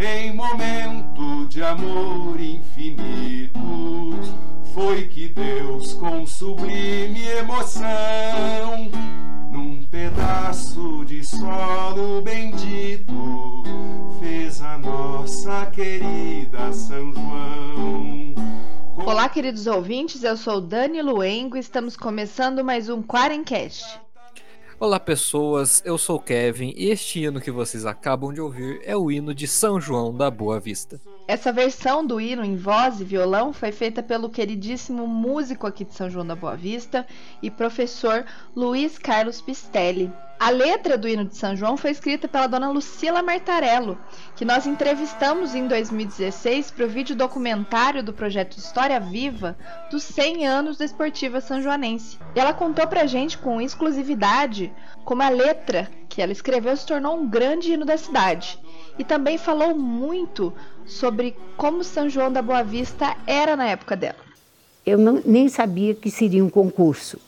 em momento de amor infinito. Foi que Deus, com sublime emoção, num pedaço de solo bendito, fez a nossa querida São João. Olá, queridos ouvintes, eu sou Dani Luengo e estamos começando mais um Quarencast. Olá pessoas, eu sou Kevin e este hino que vocês acabam de ouvir é o hino de São João da Boa Vista. Essa versão do hino em voz e violão foi feita pelo queridíssimo músico aqui de São João da Boa Vista e professor Luiz Carlos Pistelli. A letra do hino de São João foi escrita pela dona Lucila Martarello, que nós entrevistamos em 2016 para o vídeo documentário do projeto História Viva dos 100 anos da Esportiva São Joanense. E ela contou pra gente com exclusividade como a letra que ela escreveu se tornou um grande hino da cidade. E também falou muito sobre como São João da Boa Vista era na época dela. Eu não, nem sabia que seria um concurso.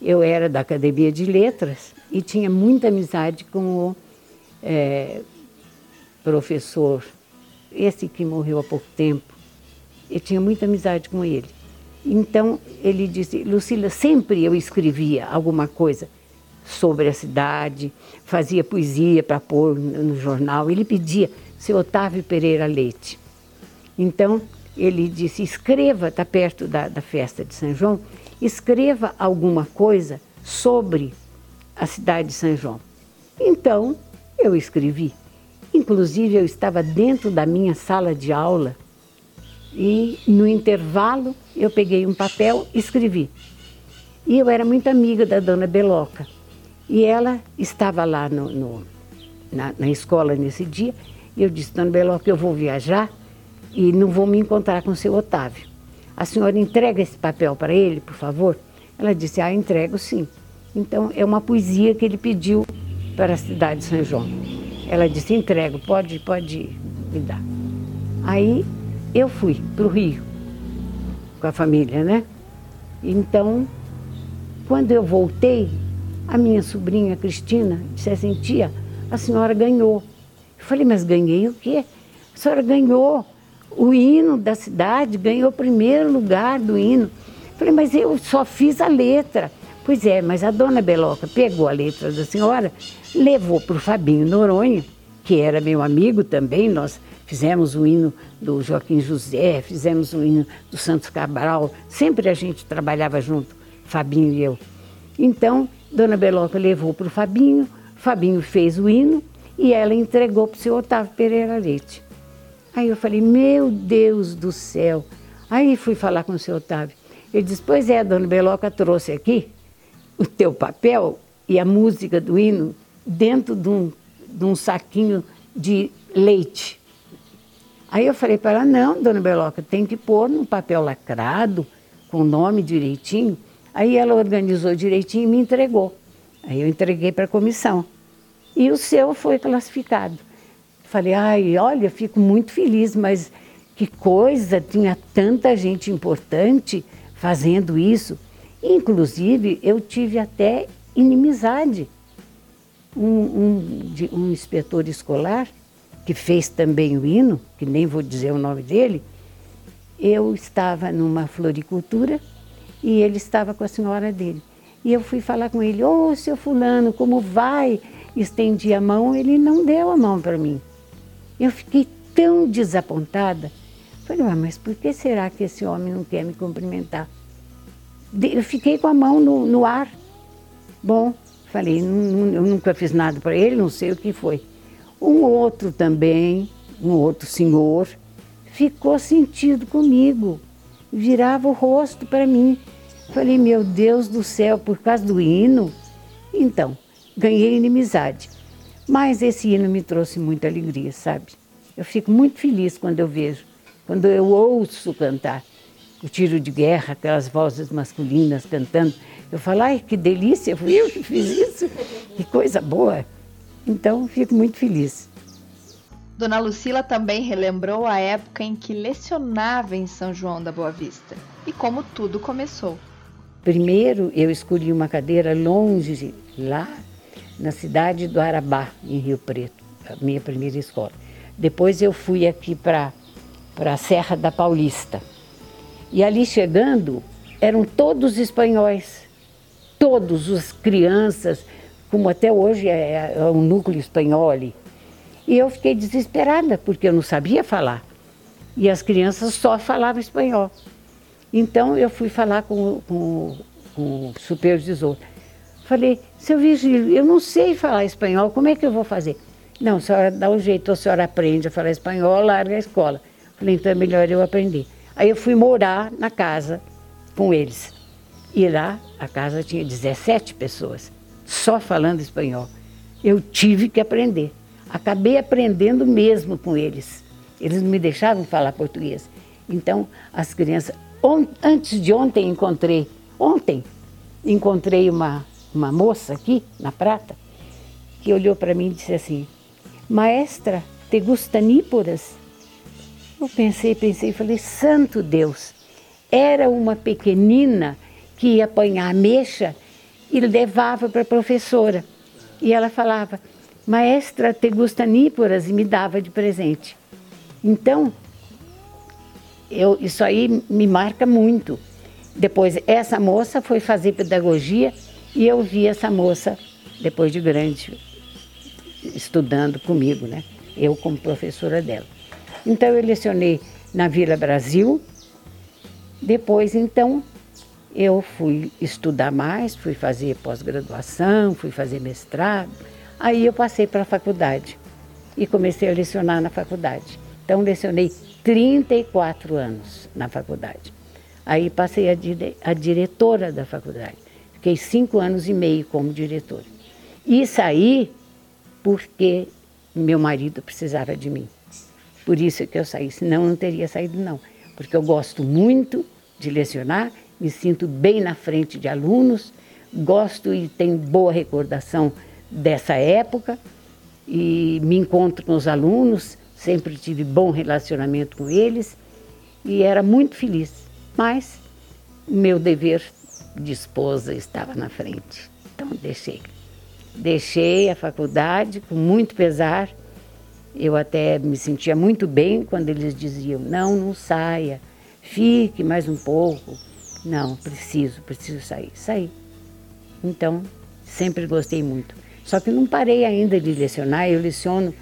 Eu era da Academia de Letras e tinha muita amizade com o é, professor, esse que morreu há pouco tempo. Eu tinha muita amizade com ele. Então ele disse: Lucila, sempre eu escrevia alguma coisa sobre a cidade, fazia poesia para pôr no jornal. Ele pedia, seu Otávio Pereira Leite. Então ele disse: escreva, está perto da, da festa de São João, escreva alguma coisa sobre a cidade de São João. Então, eu escrevi. Inclusive, eu estava dentro da minha sala de aula e, no intervalo, eu peguei um papel e escrevi. E eu era muito amiga da dona Beloca. E ela estava lá no, no, na, na, escola nesse dia. E eu disse, dona Beloca, eu vou viajar e não vou me encontrar com o seu Otávio. A senhora entrega esse papel para ele, por favor? Ela disse, ah, entrego sim. Então, é uma poesia que ele pediu para a cidade de São João. Ela disse: entrego, pode, pode me dar. Aí eu fui para o Rio com a família, né? Então, quando eu voltei, a minha sobrinha Cristina disse assim: tia, a senhora ganhou. Eu falei: mas ganhei o quê? A senhora ganhou o hino da cidade, ganhou o primeiro lugar do hino. Eu falei: mas eu só fiz a letra. Pois é, mas a dona Beloca pegou a letra da senhora, levou para o Fabinho Noronha, que era meu amigo também, nós fizemos o hino do Joaquim José, fizemos o hino do Santos Cabral, sempre a gente trabalhava junto, Fabinho e eu. Então, Dona Beloca levou para o Fabinho, Fabinho fez o hino e ela entregou para o seu Otávio Pereira Leite. Aí eu falei, meu Deus do céu. Aí fui falar com o seu Otávio. Ele disse, pois é, a Dona Beloca trouxe aqui o teu papel e a música do hino dentro de um, de um saquinho de leite. Aí eu falei para ela, não, dona Beloca, tem que pôr num papel lacrado, com o nome direitinho. Aí ela organizou direitinho e me entregou. Aí eu entreguei para a comissão. E o seu foi classificado. Falei, ai, olha, fico muito feliz, mas que coisa, tinha tanta gente importante fazendo isso. Inclusive, eu tive até inimizade. Um, um, de, um inspetor escolar, que fez também o hino, que nem vou dizer o nome dele, eu estava numa floricultura e ele estava com a senhora dele. E eu fui falar com ele, ô oh, seu fulano, como vai? Estendi a mão, ele não deu a mão para mim. Eu fiquei tão desapontada. Falei, ah, mas por que será que esse homem não quer me cumprimentar? Eu fiquei com a mão no, no ar. Bom, falei, eu nunca fiz nada para ele, não sei o que foi. Um outro também, um outro senhor, ficou sentido comigo, virava o rosto para mim. Falei, meu Deus do céu, por causa do hino? Então, ganhei inimizade. Mas esse hino me trouxe muita alegria, sabe? Eu fico muito feliz quando eu vejo, quando eu ouço cantar o tiro de guerra, aquelas vozes masculinas cantando. Eu falo, ai, que delícia, fui eu que fiz isso, que coisa boa. Então, fico muito feliz. Dona Lucila também relembrou a época em que lecionava em São João da Boa Vista e como tudo começou. Primeiro, eu escolhi uma cadeira longe, lá na cidade do Arabá, em Rio Preto, a minha primeira escola. Depois eu fui aqui para a Serra da Paulista. E ali chegando, eram todos espanhóis. Todos, as crianças, como até hoje é, é um núcleo espanhol ali. E eu fiquei desesperada, porque eu não sabia falar. E as crianças só falavam espanhol. Então eu fui falar com, com, com o supervisor. Falei, seu Virgílio, eu não sei falar espanhol, como é que eu vou fazer? Não, a senhora dá um jeito, a senhora aprende a falar espanhol, larga a escola. Falei, então é melhor eu aprender. Aí eu fui morar na casa com eles. E lá a casa tinha 17 pessoas, só falando espanhol. Eu tive que aprender. Acabei aprendendo mesmo com eles. Eles não me deixavam falar português. Então, as crianças. On, antes de ontem encontrei, ontem, encontrei uma, uma moça aqui na Prata, que olhou para mim e disse assim: Maestra, te gusta níporas? Eu pensei, pensei, falei: Santo Deus, era uma pequenina que ia apanhar ameixa e levava para a professora. E ela falava: Maestra, te gusta níporas? E me dava de presente. Então, eu, isso aí me marca muito. Depois, essa moça foi fazer pedagogia e eu vi essa moça, depois de grande, estudando comigo, né? Eu como professora dela. Então, eu lecionei na Vila Brasil. Depois, então, eu fui estudar mais, fui fazer pós-graduação, fui fazer mestrado Aí eu passei para a faculdade e comecei a lecionar na faculdade. Então, lecionei 34 anos na faculdade. Aí passei a, dire a diretora da faculdade. Fiquei cinco anos e meio como diretora. E saí porque meu marido precisava de mim. Por isso que eu saí, senão não teria saído não. Porque eu gosto muito de lecionar, me sinto bem na frente de alunos, gosto e tenho boa recordação dessa época e me encontro com os alunos, sempre tive bom relacionamento com eles e era muito feliz. Mas meu dever de esposa estava na frente, então deixei. Deixei a faculdade com muito pesar. Eu até me sentia muito bem quando eles diziam: não, não saia, fique mais um pouco. Não, preciso, preciso sair. Saí. Então, sempre gostei muito. Só que não parei ainda de lecionar, eu leciono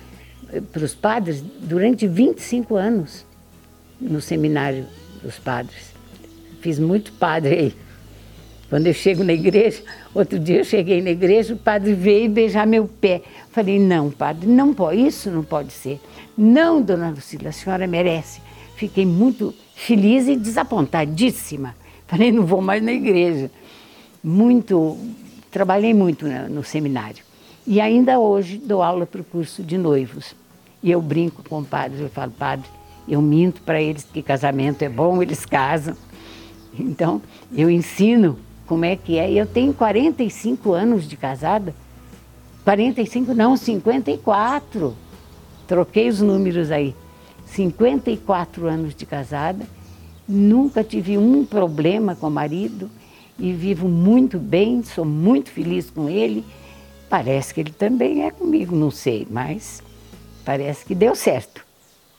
eh, para os padres durante 25 anos no seminário dos padres. Fiz muito padre aí. Quando eu chego na igreja, outro dia eu cheguei na igreja, o padre veio beijar meu pé. Falei, não, padre, não pode, isso não pode ser. Não, dona Lucila, a senhora merece. Fiquei muito feliz e desapontadíssima. Falei, não vou mais na igreja. Muito, trabalhei muito no, seminário. E ainda hoje dou aula para o curso de noivos. E eu brinco com o padre, eu falo, padre, eu minto para eles que casamento é bom, eles casam. Então, eu ensino como é que é. Eu tenho 45 anos de casada. 45 não, 54. Troquei os números aí. 54 anos de casada. Nunca tive um problema com o marido e vivo muito bem, sou muito feliz com ele Parece que ele também é comigo, não sei, mas parece que deu certo.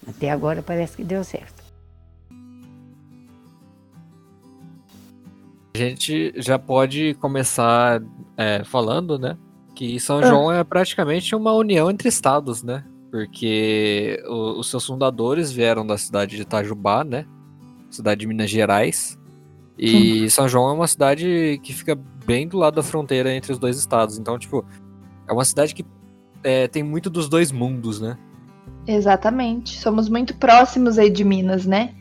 Até agora parece que deu certo. A gente já pode começar é, falando, né? Que São ah. João é praticamente uma união entre estados, né? Porque o, os seus fundadores vieram da cidade de Itajubá, né? Cidade de Minas Gerais. E. São João é uma cidade que fica bem do lado da fronteira entre os dois estados. Então, tipo, é uma cidade que é, tem muito dos dois mundos, né? Exatamente. Somos muito próximos aí de Minas, né?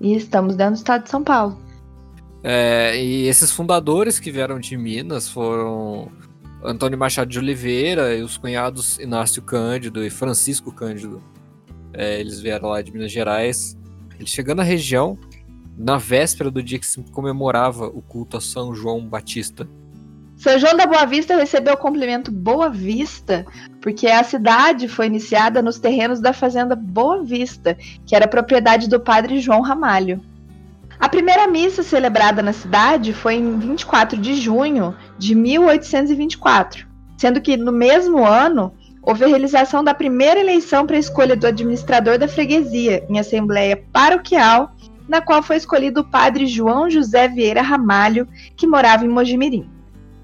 E estamos dentro do estado de São Paulo. É, e esses fundadores que vieram de Minas foram Antônio Machado de Oliveira e os cunhados Inácio Cândido e Francisco Cândido. É, eles vieram lá de Minas Gerais. Eles chegando na região, na véspera do dia que se comemorava o culto a São João Batista, são João da Boa Vista recebeu o complemento Boa Vista, porque a cidade foi iniciada nos terrenos da fazenda Boa Vista, que era propriedade do padre João Ramalho. A primeira missa celebrada na cidade foi em 24 de junho de 1824, sendo que no mesmo ano houve a realização da primeira eleição para a escolha do administrador da freguesia, em assembleia paroquial, na qual foi escolhido o padre João José Vieira Ramalho, que morava em Mojimirim.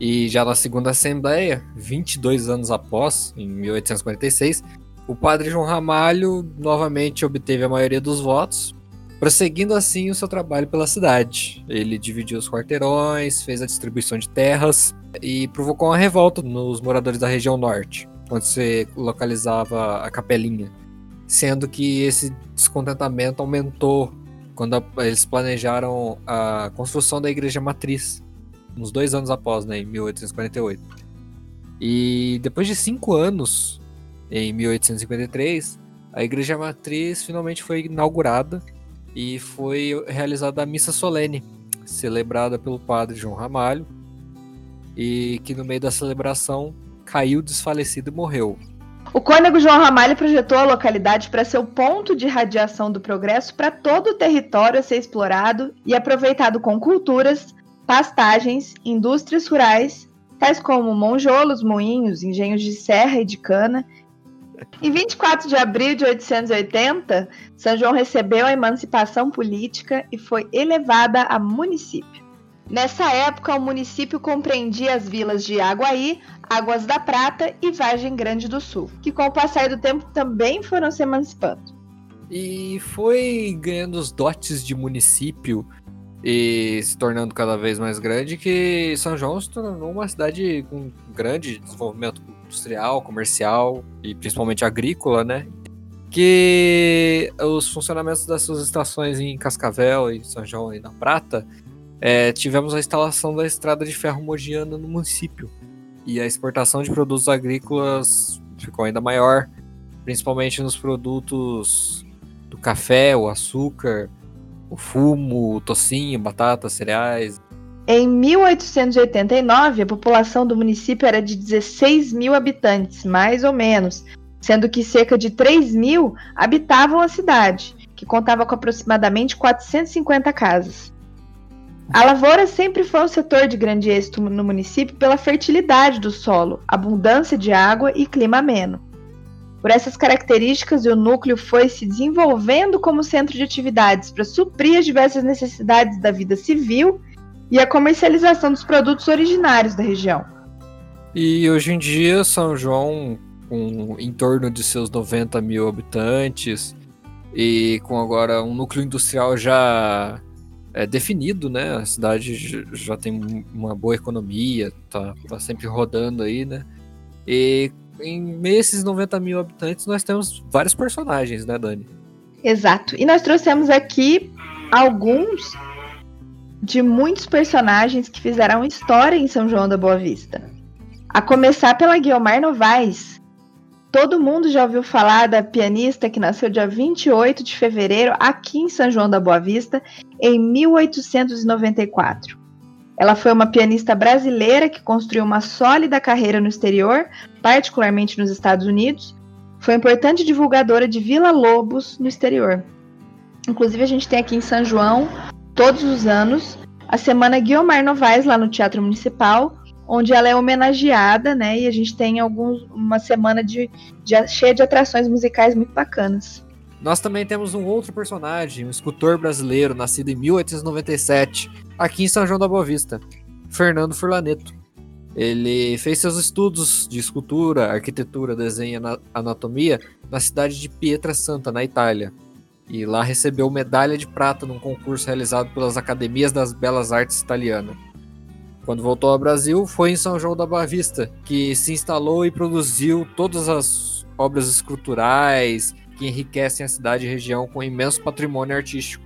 E já na segunda assembleia, 22 anos após, em 1846, o padre João Ramalho novamente obteve a maioria dos votos, prosseguindo assim o seu trabalho pela cidade. Ele dividiu os quarteirões, fez a distribuição de terras e provocou uma revolta nos moradores da região norte, onde se localizava a capelinha, sendo que esse descontentamento aumentou quando eles planejaram a construção da igreja matriz, uns dois anos após, né, em 1848. E depois de cinco anos, em 1853, a igreja matriz finalmente foi inaugurada e foi realizada a missa solene, celebrada pelo padre João Ramalho, e que no meio da celebração caiu desfalecido e morreu. O cônego João Ramalho projetou a localidade para ser o ponto de radiação do progresso para todo o território a ser explorado e aproveitado com culturas, pastagens, indústrias rurais, tais como monjolos, moinhos, engenhos de serra e de cana. Em 24 de abril de 880, São João recebeu a emancipação política e foi elevada a município. Nessa época, o município compreendia as vilas de Aguaí, Águas da Prata e Vargem Grande do Sul, que com o passar do tempo também foram se emancipando. E foi ganhando os dotes de município e se tornando cada vez mais grande, que São João se tornou uma cidade com grande desenvolvimento industrial, comercial e principalmente agrícola, né? Que os funcionamentos das suas estações em Cascavel e São João e na Prata, é, tivemos a instalação da estrada de ferro mogiana no município e a exportação de produtos agrícolas ficou ainda maior, principalmente nos produtos do café, o açúcar, o fumo, o tocinho, batatas, cereais. Em 1889, a população do município era de 16 mil habitantes, mais ou menos, sendo que cerca de 3 mil habitavam a cidade, que contava com aproximadamente 450 casas. A lavoura sempre foi um setor de grande êxito no município pela fertilidade do solo, abundância de água e clima ameno. Por essas características, o núcleo foi se desenvolvendo como centro de atividades para suprir as diversas necessidades da vida civil e a comercialização dos produtos originários da região. E hoje em dia, São João, com em torno de seus 90 mil habitantes, e com agora um núcleo industrial já é, definido, né? A cidade já tem uma boa economia, tá, tá sempre rodando aí, né? E em meio a esses 90 mil habitantes, nós temos vários personagens, né, Dani? Exato. E nós trouxemos aqui alguns de muitos personagens que fizeram história em São João da Boa Vista. A começar pela Guiomar Novaes. Todo mundo já ouviu falar da pianista que nasceu dia 28 de fevereiro aqui em São João da Boa Vista, em 1894. Ela foi uma pianista brasileira que construiu uma sólida carreira no exterior, particularmente nos Estados Unidos. Foi importante divulgadora de Vila Lobos no exterior. Inclusive, a gente tem aqui em São João, todos os anos, a Semana Guiomar Novaes, lá no Teatro Municipal, onde ela é homenageada, né? E a gente tem alguns, uma semana de, de, cheia de atrações musicais muito bacanas. Nós também temos um outro personagem, um escultor brasileiro, nascido em 1897, aqui em São João da Boa Vista, Fernando Furlaneto. Ele fez seus estudos de escultura, arquitetura, desenho e anatomia na cidade de Pietra Santa, na Itália. E lá recebeu medalha de prata num concurso realizado pelas Academias das Belas Artes Italianas. Quando voltou ao Brasil, foi em São João da Boa Vista, que se instalou e produziu todas as obras esculturais, que enriquecem a cidade e região com imenso patrimônio artístico,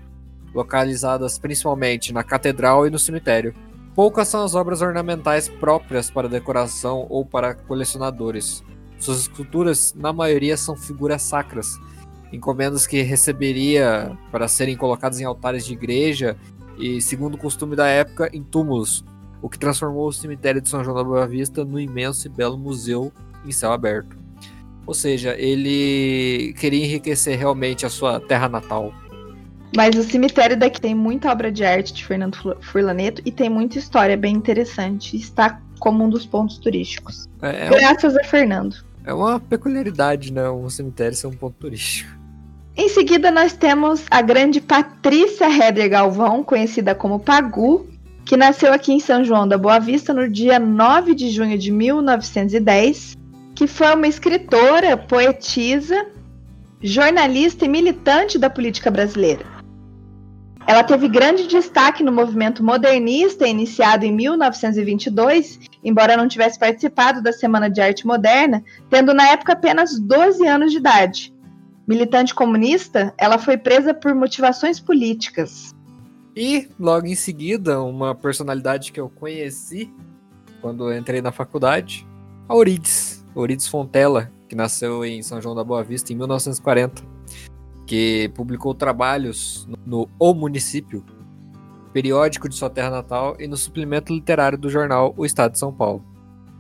localizadas principalmente na catedral e no cemitério. Poucas são as obras ornamentais próprias para decoração ou para colecionadores. Suas esculturas, na maioria, são figuras sacras, encomendas que receberia para serem colocadas em altares de igreja e, segundo o costume da época, em túmulos, o que transformou o cemitério de São João da Boa Vista no imenso e belo museu em céu aberto. Ou seja, ele queria enriquecer realmente a sua terra natal. Mas o cemitério daqui tem muita obra de arte de Fernando Furlaneto e tem muita história bem interessante. Está como um dos pontos turísticos. É, é Graças um... a Fernando. É uma peculiaridade, né? Um cemitério ser um ponto turístico. Em seguida, nós temos a grande Patrícia Heder Galvão, conhecida como Pagu, que nasceu aqui em São João da Boa Vista no dia 9 de junho de 1910, que foi uma escritora, poetisa, jornalista e militante da política brasileira. Ela teve grande destaque no movimento modernista iniciado em 1922, embora não tivesse participado da Semana de Arte Moderna, tendo na época apenas 12 anos de idade. Militante comunista, ela foi presa por motivações políticas. E logo em seguida, uma personalidade que eu conheci quando eu entrei na faculdade, a Eurides Fontela, que nasceu em São João da Boa Vista em 1940 que publicou trabalhos no O Município, periódico de sua terra natal e no suplemento literário do jornal O Estado de São Paulo.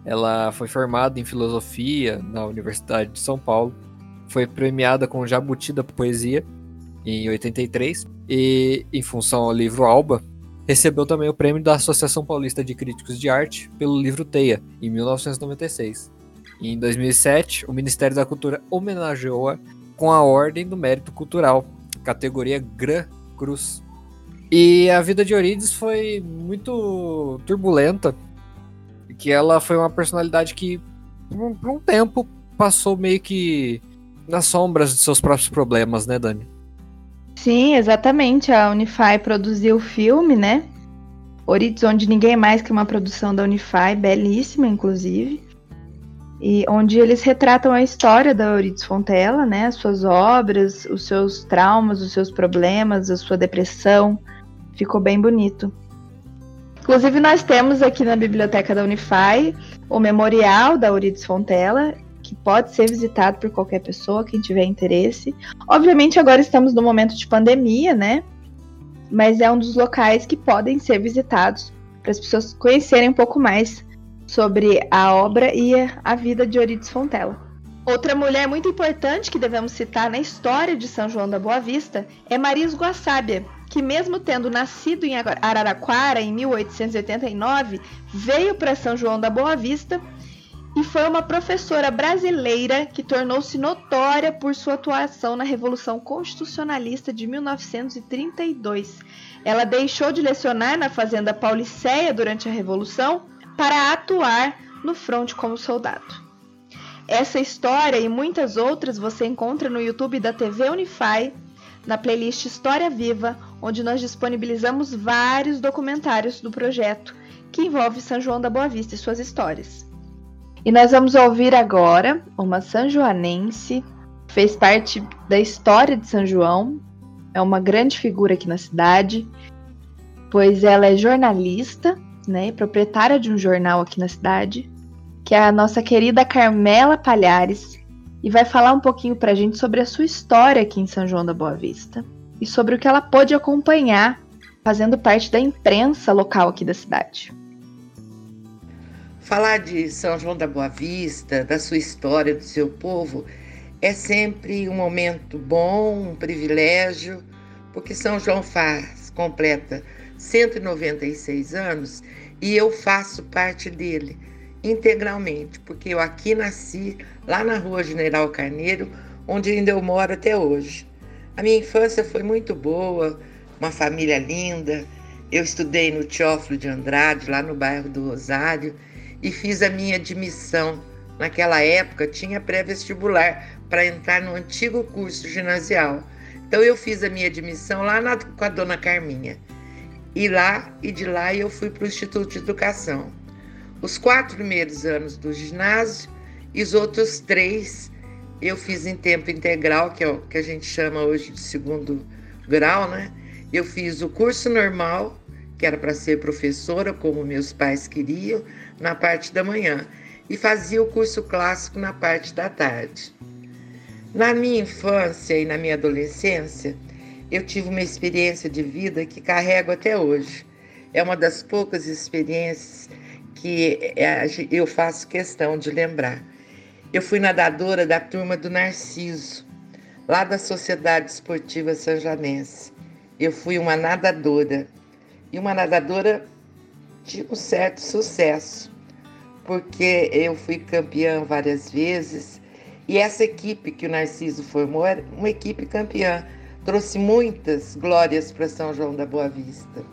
Ela foi formada em filosofia na Universidade de São Paulo, foi premiada com Jabuti da Poesia em 83 e, em função ao livro Alba, recebeu também o prêmio da Associação Paulista de Críticos de Arte pelo livro Teia, em 1996. Em 2007, o Ministério da Cultura homenageou-a com a Ordem do Mérito Cultural, categoria Gran Cruz. E a vida de Euridice foi muito turbulenta, que ela foi uma personalidade que, por um tempo, passou meio que nas sombras de seus próprios problemas, né, Dani? Sim, exatamente. A Unify produziu o filme, né? Orides, onde ninguém é mais que uma produção da Unify, belíssima, inclusive e onde eles retratam a história da Euridice Fontella, né, as suas obras, os seus traumas, os seus problemas, a sua depressão. Ficou bem bonito. Inclusive, nós temos aqui na biblioteca da Unify o memorial da Euridice Fontella, que pode ser visitado por qualquer pessoa, quem tiver interesse. Obviamente, agora estamos no momento de pandemia, né? Mas é um dos locais que podem ser visitados para as pessoas conhecerem um pouco mais sobre a obra e a vida de Euridice Fontella. Outra mulher muito importante que devemos citar na história de São João da Boa Vista é Maris Guaçábia, que mesmo tendo nascido em Araraquara em 1889, veio para São João da Boa Vista e foi uma professora brasileira que tornou-se notória por sua atuação na Revolução Constitucionalista de 1932. Ela deixou de lecionar na Fazenda Pauliceia durante a Revolução para atuar no fronte como soldado. Essa história e muitas outras você encontra no YouTube da TV Unify, na playlist História Viva, onde nós disponibilizamos vários documentários do projeto que envolve São João da Boa Vista e suas histórias. E nós vamos ouvir agora uma sanjoanense, fez parte da história de São João, é uma grande figura aqui na cidade, pois ela é jornalista né, proprietária de um jornal aqui na cidade, que é a nossa querida Carmela Palhares, e vai falar um pouquinho para a gente sobre a sua história aqui em São João da Boa Vista e sobre o que ela pôde acompanhar fazendo parte da imprensa local aqui da cidade. Falar de São João da Boa Vista, da sua história, do seu povo, é sempre um momento bom, um privilégio, porque São João faz, completa 196 anos e eu faço parte dele integralmente, porque eu aqui nasci, lá na rua General Carneiro, onde ainda eu moro até hoje. A minha infância foi muito boa, uma família linda. Eu estudei no Teófilo de Andrade, lá no bairro do Rosário, e fiz a minha admissão. Naquela época tinha pré-vestibular para entrar no antigo curso ginasial. Então eu fiz a minha admissão lá na, com a dona Carminha. E lá e de lá eu fui para o Instituto de Educação. Os quatro primeiros anos do ginásio e os outros três eu fiz em tempo integral, que é o que a gente chama hoje de segundo grau, né? Eu fiz o curso normal, que era para ser professora, como meus pais queriam, na parte da manhã, e fazia o curso clássico na parte da tarde. Na minha infância e na minha adolescência, eu tive uma experiência de vida que carrego até hoje. É uma das poucas experiências que é, eu faço questão de lembrar. Eu fui nadadora da turma do Narciso, lá da Sociedade Esportiva Sanjanense. Eu fui uma nadadora, e uma nadadora de um certo sucesso. porque eu fui campeã várias vezes e essa equipe que o Narciso formou era uma equipe campeã, trouxe muitas glórias para São João da Boa Vista.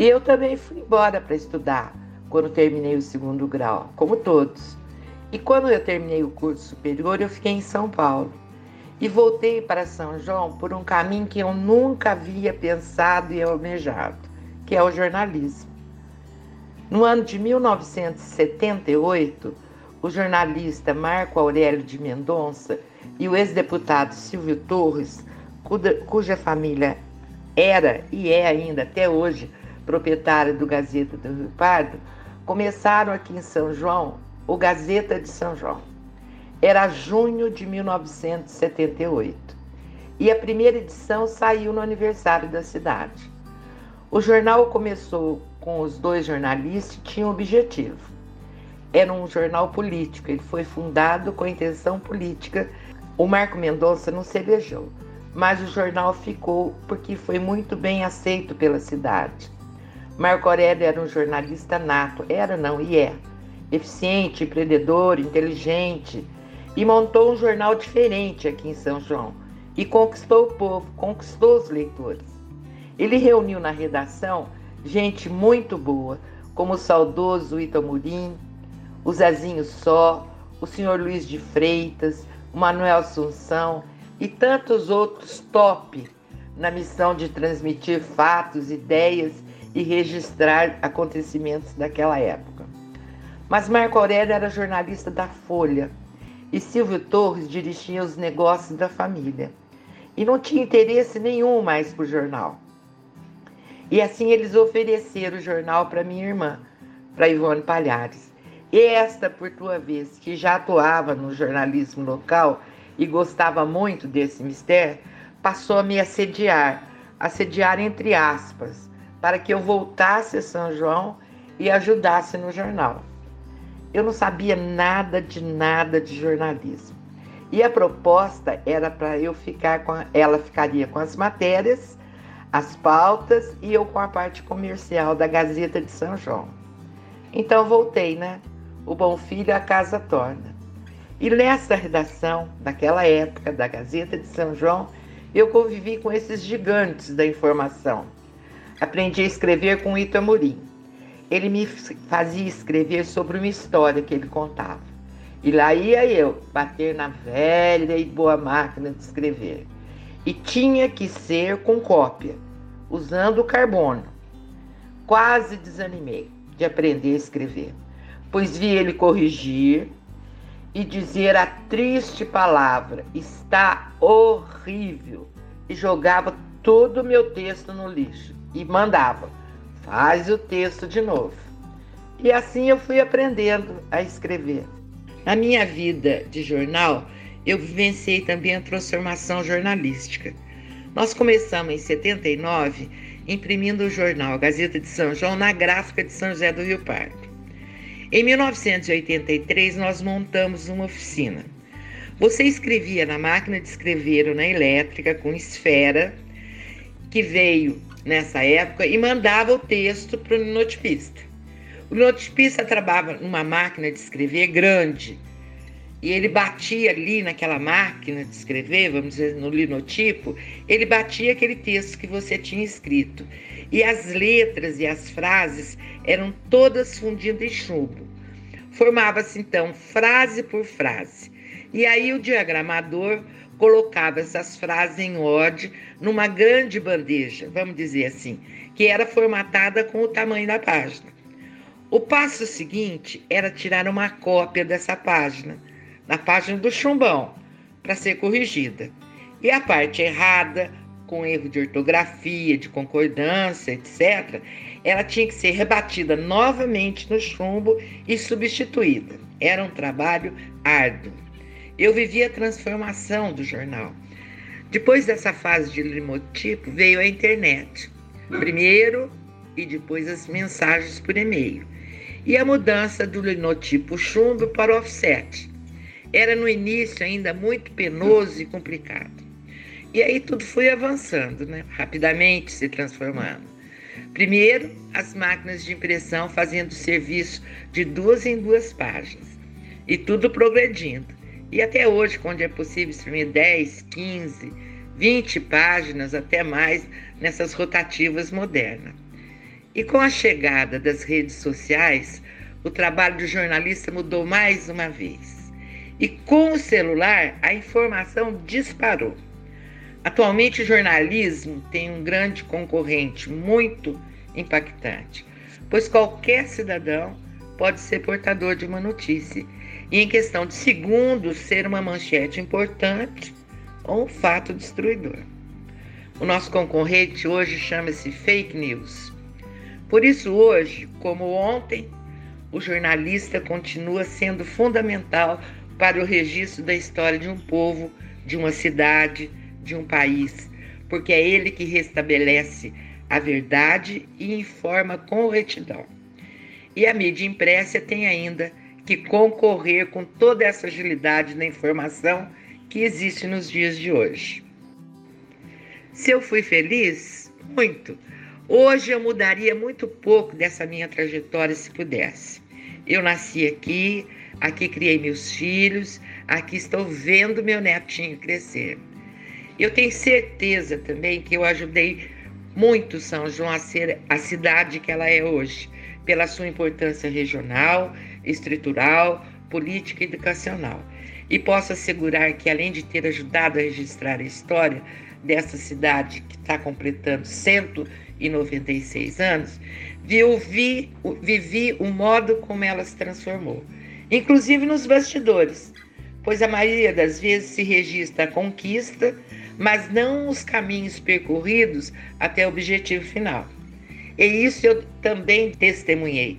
E eu também fui embora para estudar quando terminei o segundo grau, como todos. E quando eu terminei o curso superior, eu fiquei em São Paulo. E voltei para São João por um caminho que eu nunca havia pensado e almejado, que é o jornalismo. No ano de 1978, o jornalista Marco Aurélio de Mendonça e o ex-deputado Silvio Torres, cuja família era e é ainda até hoje proprietária do Gazeta do Rio Pardo, começaram aqui em São João o Gazeta de São João. Era junho de 1978 e a primeira edição saiu no aniversário da cidade. O jornal começou com os dois jornalistas e tinha um objetivo. Era um jornal político, ele foi fundado com a intenção política. O Marco Mendonça não se elegeu, mas o jornal ficou porque foi muito bem aceito pela cidade. Marco Aurélio era um jornalista nato, era não e é, eficiente, empreendedor, inteligente, e montou um jornal diferente aqui em São João e conquistou o povo, conquistou os leitores. Ele reuniu na redação gente muito boa, como o saudoso Itamurim, o Zezinho Só, o senhor Luiz de Freitas, o Manuel Assunção e tantos outros top na missão de transmitir fatos, ideias e registrar acontecimentos daquela época. Mas Marco Aurélio era jornalista da Folha e Silvio Torres dirigia os negócios da família. E não tinha interesse nenhum mais por jornal. E assim eles ofereceram o jornal para minha irmã, para Ivone Palhares. E esta, por tua vez, que já atuava no jornalismo local e gostava muito desse mistério, passou a me assediar, assediar entre aspas, para que eu voltasse a São João e ajudasse no jornal. Eu não sabia nada de nada de jornalismo. E a proposta era para eu ficar com a, ela ficaria com as matérias, as pautas e eu com a parte comercial da Gazeta de São João. Então voltei, né? O bom filho a casa torna. E nessa redação, naquela época da Gazeta de São João, eu convivi com esses gigantes da informação Aprendi a escrever com Ito Amorim. Ele me fazia escrever sobre uma história que ele contava. E lá ia eu bater na velha e boa máquina de escrever. E tinha que ser com cópia, usando carbono. Quase desanimei de aprender a escrever, pois vi ele corrigir e dizer a triste palavra: está horrível, e jogava todo o meu texto no lixo e mandava: faz o texto de novo. E assim eu fui aprendendo a escrever. Na minha vida de jornal, eu vivenciei também a transformação jornalística. Nós começamos em 79 imprimindo o jornal Gazeta de São João na gráfica de São José do Rio Pardo. Em 1983, nós montamos uma oficina. Você escrevia na máquina de escrever ou na elétrica com esfera, que veio nessa época e mandava o texto para o linotipista. O linotipista trabalhava numa máquina de escrever grande e ele batia ali naquela máquina de escrever, vamos dizer, no linotipo, ele batia aquele texto que você tinha escrito. E as letras e as frases eram todas fundidas em chumbo. Formava-se então frase por frase. E aí o diagramador colocava essas frases em ordem numa grande bandeja, vamos dizer assim, que era formatada com o tamanho da página. O passo seguinte era tirar uma cópia dessa página, na página do chumbão, para ser corrigida. E a parte errada, com erro de ortografia, de concordância, etc., ela tinha que ser rebatida novamente no chumbo e substituída. Era um trabalho árduo. Eu vivi a transformação do jornal. Depois dessa fase de limotipo, veio a internet. Primeiro e depois as mensagens por e-mail. E a mudança do linotipo chumbo para offset. Era no início ainda muito penoso e complicado. E aí tudo foi avançando, né? rapidamente se transformando. Primeiro, as máquinas de impressão fazendo serviço de duas em duas páginas. E tudo progredindo. E até hoje, quando é possível imprimir 10, 15, 20 páginas, até mais, nessas rotativas modernas. E com a chegada das redes sociais, o trabalho do jornalista mudou mais uma vez. E com o celular, a informação disparou. Atualmente, o jornalismo tem um grande concorrente muito impactante, pois qualquer cidadão pode ser portador de uma notícia e, em questão de segundos, ser uma manchete importante ou um fato destruidor. O nosso concorrente hoje chama-se fake news. Por isso, hoje, como ontem, o jornalista continua sendo fundamental para o registro da história de um povo, de uma cidade, de um país, porque é ele que restabelece a verdade e informa com retidão. E a mídia impressa tem ainda que concorrer com toda essa agilidade na informação que existe nos dias de hoje. Se eu fui feliz? Muito. Hoje eu mudaria muito pouco dessa minha trajetória se pudesse. Eu nasci aqui, aqui criei meus filhos, aqui estou vendo meu netinho crescer. Eu tenho certeza também que eu ajudei muito São João a ser a cidade que ela é hoje, pela sua importância regional, estrutural, política e educacional. E posso assegurar que, além de ter ajudado a registrar a história dessa cidade que está completando 196 anos, eu vi, vivi o modo como ela se transformou, inclusive nos bastidores, pois a maioria das vezes se registra a conquista, mas não os caminhos percorridos até o objetivo final. E isso eu também testemunhei.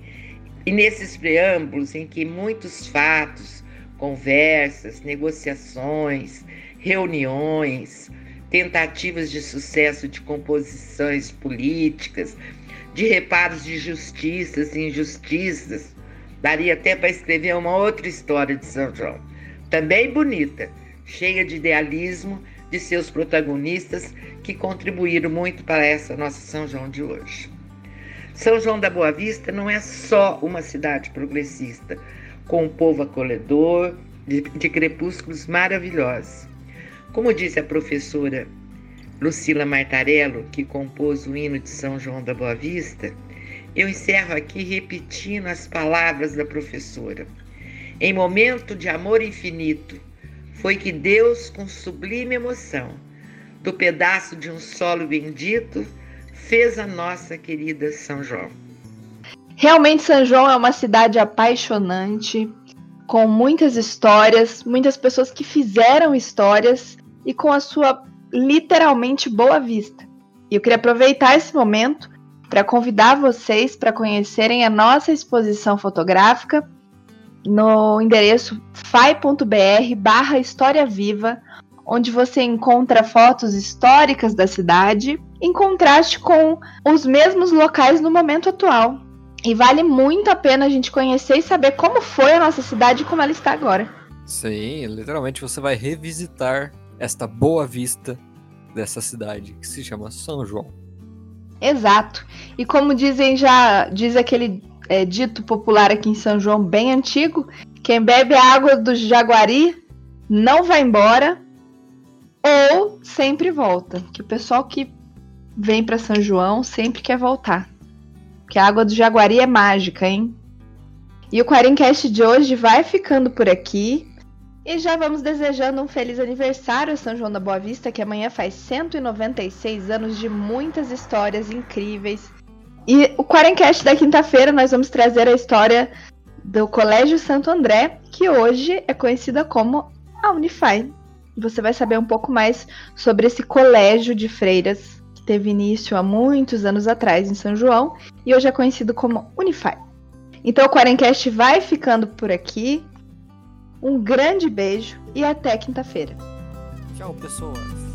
E nesses preâmbulos em que muitos fatos, conversas, negociações, reuniões, tentativas de sucesso de composições políticas, de reparos de justiças e injustiças, daria até para escrever uma outra história de São João. Também bonita, cheia de idealismo de seus protagonistas que contribuíram muito para essa nossa São João de hoje. São João da Boa Vista não é só uma cidade progressista, com um povo acolhedor, de, de crepúsculos maravilhosos. Como disse a professora Lucila Martarello, que compôs o hino de São João da Boa Vista, eu encerro aqui repetindo as palavras da professora. Em momento de amor infinito, foi que Deus, com sublime emoção, do pedaço de um solo bendito, fez a nossa querida São João. Realmente, São João é uma cidade apaixonante, com muitas histórias, muitas pessoas que fizeram histórias e com a sua literalmente boa vista. E eu queria aproveitar esse momento para convidar vocês para conhecerem a nossa exposição fotográfica no endereço fai.br barra História Viva, onde você encontra fotos históricas da cidade, em contraste com os mesmos locais no momento atual. E vale muito a pena a gente conhecer e saber como foi a nossa cidade e como ela está agora. Sim, literalmente você vai revisitar esta boa vista dessa cidade, que se chama São João. Exato. E como dizem já, diz aquele é, dito popular aqui em São João, bem antigo: quem bebe a água do Jaguari não vai embora ou sempre volta. Que o pessoal que vem para São João sempre quer voltar. Porque a água do Jaguari é mágica, hein? E o Quarencast de hoje vai ficando por aqui. E já vamos desejando um feliz aniversário a São João da Boa Vista, que amanhã faz 196 anos de muitas histórias incríveis e o Quarencast da quinta-feira nós vamos trazer a história do Colégio Santo André, que hoje é conhecida como a Unify. Você vai saber um pouco mais sobre esse colégio de freiras que teve início há muitos anos atrás em São João e hoje é conhecido como Unify. Então o Quarencast vai ficando por aqui. Um grande beijo e até quinta-feira. Tchau, pessoas.